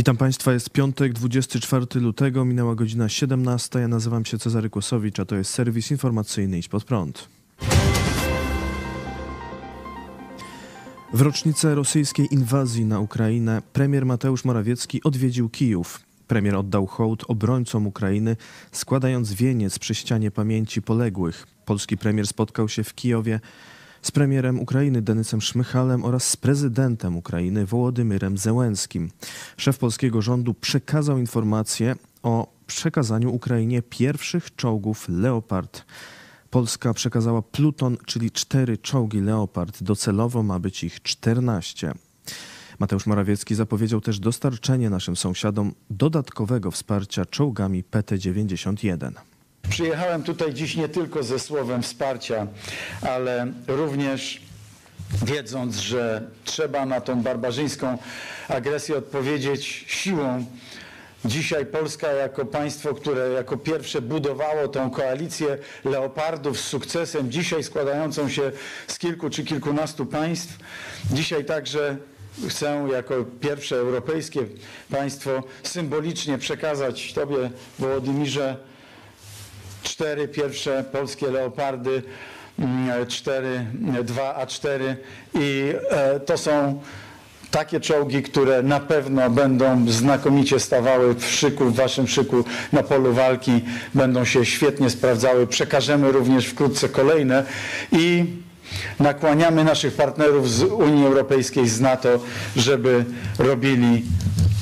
Witam Państwa, jest piątek, 24 lutego, minęła godzina 17. Ja nazywam się Cezary Kłosowicz, a to jest serwis informacyjny Idź Pod Prąd. W rocznicę rosyjskiej inwazji na Ukrainę premier Mateusz Morawiecki odwiedził Kijów. Premier oddał hołd obrońcom Ukrainy, składając wieniec przy ścianie pamięci poległych. Polski premier spotkał się w Kijowie z premierem Ukrainy Denysem Szmychalem oraz z prezydentem Ukrainy Wołodymyrem Zełenskim. Szef polskiego rządu przekazał informację o przekazaniu Ukrainie pierwszych czołgów Leopard. Polska przekazała Pluton, czyli cztery czołgi Leopard. Docelowo ma być ich 14. Mateusz Morawiecki zapowiedział też dostarczenie naszym sąsiadom dodatkowego wsparcia czołgami PT-91. Przyjechałem tutaj dziś nie tylko ze słowem wsparcia, ale również wiedząc, że trzeba na tą barbarzyńską agresję odpowiedzieć siłą. Dzisiaj Polska jako państwo, które jako pierwsze budowało tą koalicję leopardów z sukcesem, dzisiaj składającą się z kilku czy kilkunastu państw, dzisiaj także chcę jako pierwsze europejskie państwo symbolicznie przekazać Tobie, Wołodymirze, cztery pierwsze polskie leopardy, 4, 2A4 i e, to są takie czołgi, które na pewno będą znakomicie stawały w szyku, w waszym szyku na polu walki, będą się świetnie sprawdzały. Przekażemy również wkrótce kolejne. I nakłaniamy naszych partnerów z Unii Europejskiej, z NATO, żeby robili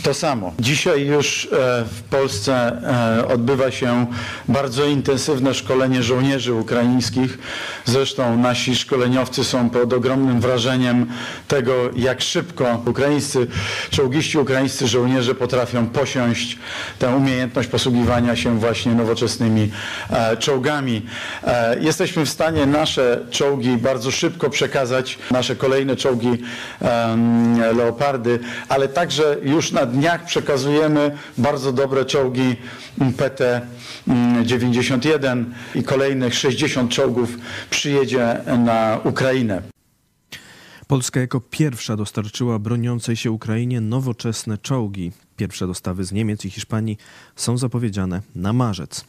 to samo. Dzisiaj już e, w Polsce e, odbywa się bardzo intensywne szkolenie żołnierzy ukraińskich. Zresztą nasi szkoleniowcy są pod ogromnym wrażeniem tego, jak szybko ukraińscy, czołgiści ukraińscy żołnierze potrafią posiąść tę umiejętność posługiwania się właśnie nowoczesnymi e, czołgami. Jesteśmy w stanie nasze czołgi bardzo szybko przekazać, nasze kolejne czołgi Leopardy, ale także już na dniach przekazujemy bardzo dobre czołgi PT-91 i kolejnych 60 czołgów przyjedzie na Ukrainę. Polska jako pierwsza dostarczyła broniącej się Ukrainie nowoczesne czołgi. Pierwsze dostawy z Niemiec i Hiszpanii są zapowiedziane na marzec.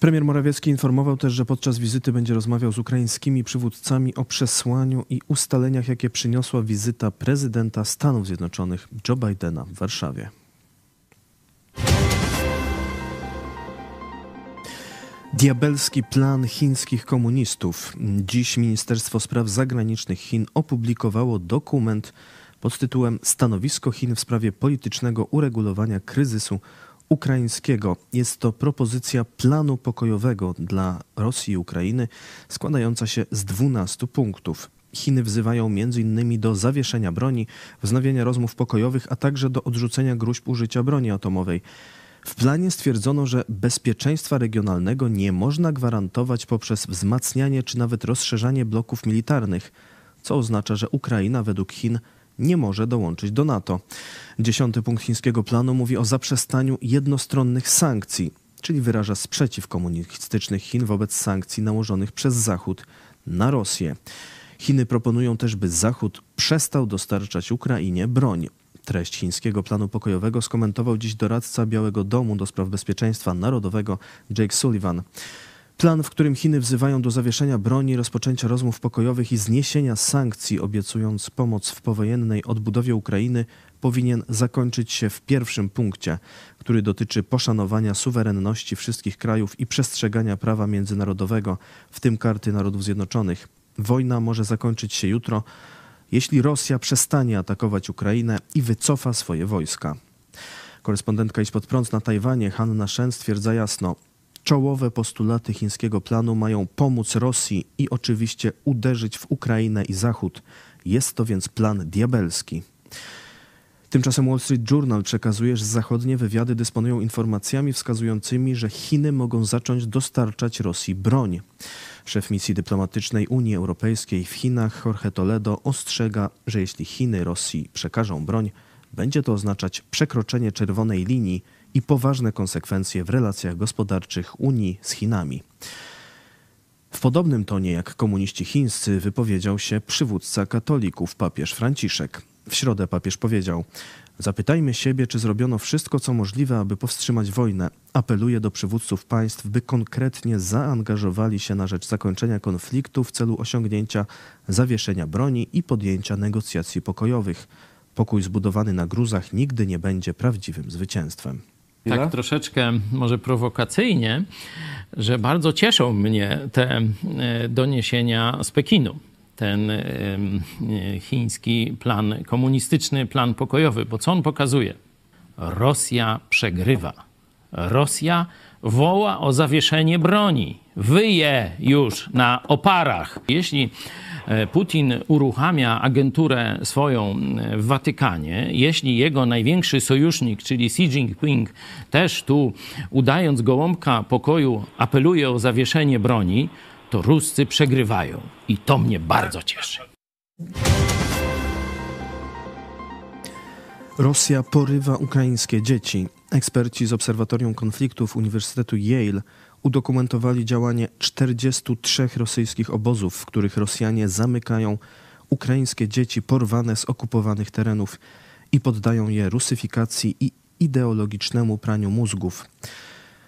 Premier Morawiecki informował też, że podczas wizyty będzie rozmawiał z ukraińskimi przywódcami o przesłaniu i ustaleniach, jakie przyniosła wizyta prezydenta Stanów Zjednoczonych Joe Bidena w Warszawie. Diabelski plan chińskich komunistów. Dziś Ministerstwo Spraw Zagranicznych Chin opublikowało dokument pod tytułem Stanowisko Chin w sprawie politycznego uregulowania kryzysu ukraińskiego. Jest to propozycja planu pokojowego dla Rosji i Ukrainy składająca się z 12 punktów. Chiny wzywają m.in. do zawieszenia broni, wznowienia rozmów pokojowych, a także do odrzucenia gruźb użycia broni atomowej. W planie stwierdzono, że bezpieczeństwa regionalnego nie można gwarantować poprzez wzmacnianie czy nawet rozszerzanie bloków militarnych, co oznacza, że Ukraina według Chin nie może dołączyć do NATO. Dziesiąty punkt chińskiego planu mówi o zaprzestaniu jednostronnych sankcji, czyli wyraża sprzeciw komunistycznych Chin wobec sankcji nałożonych przez Zachód na Rosję. Chiny proponują też, by Zachód przestał dostarczać Ukrainie broń. Treść chińskiego planu pokojowego skomentował dziś doradca Białego Domu do spraw bezpieczeństwa narodowego Jake Sullivan. Plan, w którym Chiny wzywają do zawieszenia broni, rozpoczęcia rozmów pokojowych i zniesienia sankcji, obiecując pomoc w powojennej odbudowie Ukrainy, powinien zakończyć się w pierwszym punkcie, który dotyczy poszanowania suwerenności wszystkich krajów i przestrzegania prawa międzynarodowego, w tym Karty Narodów Zjednoczonych. Wojna może zakończyć się jutro, jeśli Rosja przestanie atakować Ukrainę i wycofa swoje wojska. Korespondentka Idź Pod Prąd na Tajwanie Hanna Shen stwierdza jasno, Czołowe postulaty chińskiego planu mają pomóc Rosji i oczywiście uderzyć w Ukrainę i Zachód. Jest to więc plan diabelski. Tymczasem Wall Street Journal przekazuje, że zachodnie wywiady dysponują informacjami wskazującymi, że Chiny mogą zacząć dostarczać Rosji broń. Szef misji dyplomatycznej Unii Europejskiej w Chinach, Jorge Toledo, ostrzega, że jeśli Chiny Rosji przekażą broń, będzie to oznaczać przekroczenie czerwonej linii i poważne konsekwencje w relacjach gospodarczych Unii z Chinami. W podobnym tonie jak komuniści chińscy wypowiedział się przywódca katolików papież Franciszek. W środę papież powiedział: Zapytajmy siebie, czy zrobiono wszystko, co możliwe, aby powstrzymać wojnę. Apeluję do przywódców państw, by konkretnie zaangażowali się na rzecz zakończenia konfliktu w celu osiągnięcia zawieszenia broni i podjęcia negocjacji pokojowych. Pokój zbudowany na gruzach nigdy nie będzie prawdziwym zwycięstwem. Tak troszeczkę może prowokacyjnie, że bardzo cieszą mnie te e, doniesienia z Pekinu ten chiński plan, komunistyczny plan pokojowy, bo co on pokazuje? Rosja przegrywa. Rosja woła o zawieszenie broni. Wyje już na oparach. Jeśli e, Putin uruchamia agenturę swoją w Watykanie, jeśli jego największy sojusznik, czyli Xi Jinping, też tu udając gołąbka pokoju apeluje o zawieszenie broni, to Ruscy przegrywają. I to mnie bardzo cieszy. Rosja porywa ukraińskie dzieci. Eksperci z Obserwatorium Konfliktów Uniwersytetu Yale udokumentowali działanie 43 rosyjskich obozów, w których Rosjanie zamykają ukraińskie dzieci porwane z okupowanych terenów i poddają je rusyfikacji i ideologicznemu praniu mózgów.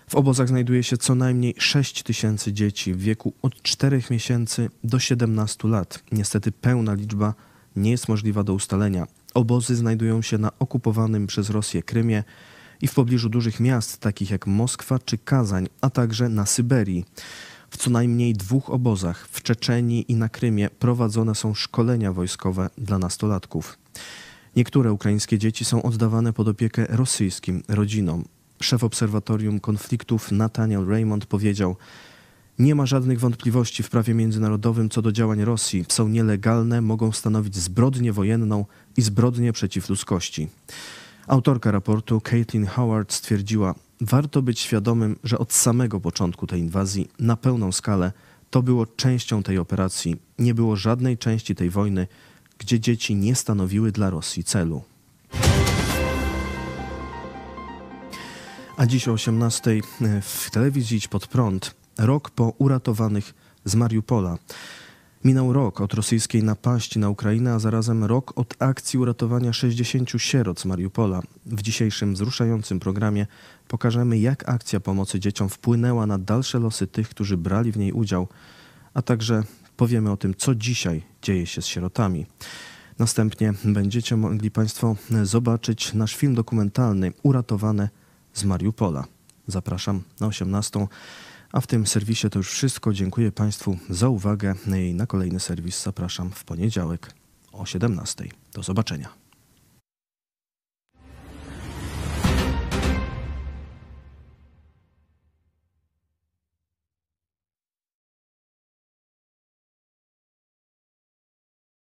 W obozach znajduje się co najmniej 6 tysięcy dzieci w wieku od 4 miesięcy do 17 lat. Niestety pełna liczba nie jest możliwa do ustalenia. Obozy znajdują się na okupowanym przez Rosję Krymie i w pobliżu dużych miast takich jak Moskwa czy Kazań, a także na Syberii. W co najmniej dwóch obozach w Czeczenii i na Krymie prowadzone są szkolenia wojskowe dla nastolatków. Niektóre ukraińskie dzieci są oddawane pod opiekę rosyjskim rodzinom. Szef Obserwatorium Konfliktów Nathaniel Raymond powiedział: Nie ma żadnych wątpliwości w prawie międzynarodowym co do działań Rosji. Są nielegalne, mogą stanowić zbrodnię wojenną i zbrodnię przeciw ludzkości. Autorka raportu Caitlin Howard stwierdziła: Warto być świadomym, że od samego początku tej inwazji na pełną skalę to było częścią tej operacji. Nie było żadnej części tej wojny, gdzie dzieci nie stanowiły dla Rosji celu. A dziś o 18 e, w telewizji Idź Pod Prąd. Rok po uratowanych z Mariupola. Minął rok od rosyjskiej napaści na Ukrainę, a zarazem rok od akcji uratowania 60 sierot z Mariupola. W dzisiejszym wzruszającym programie pokażemy, jak akcja pomocy dzieciom wpłynęła na dalsze losy tych, którzy brali w niej udział, a także powiemy o tym, co dzisiaj dzieje się z sierotami. Następnie będziecie mogli Państwo zobaczyć nasz film dokumentalny Uratowane z Mariupola. Zapraszam na 18. A w tym serwisie to już wszystko. Dziękuję Państwu za uwagę i na kolejny serwis zapraszam w poniedziałek o 17. Do zobaczenia.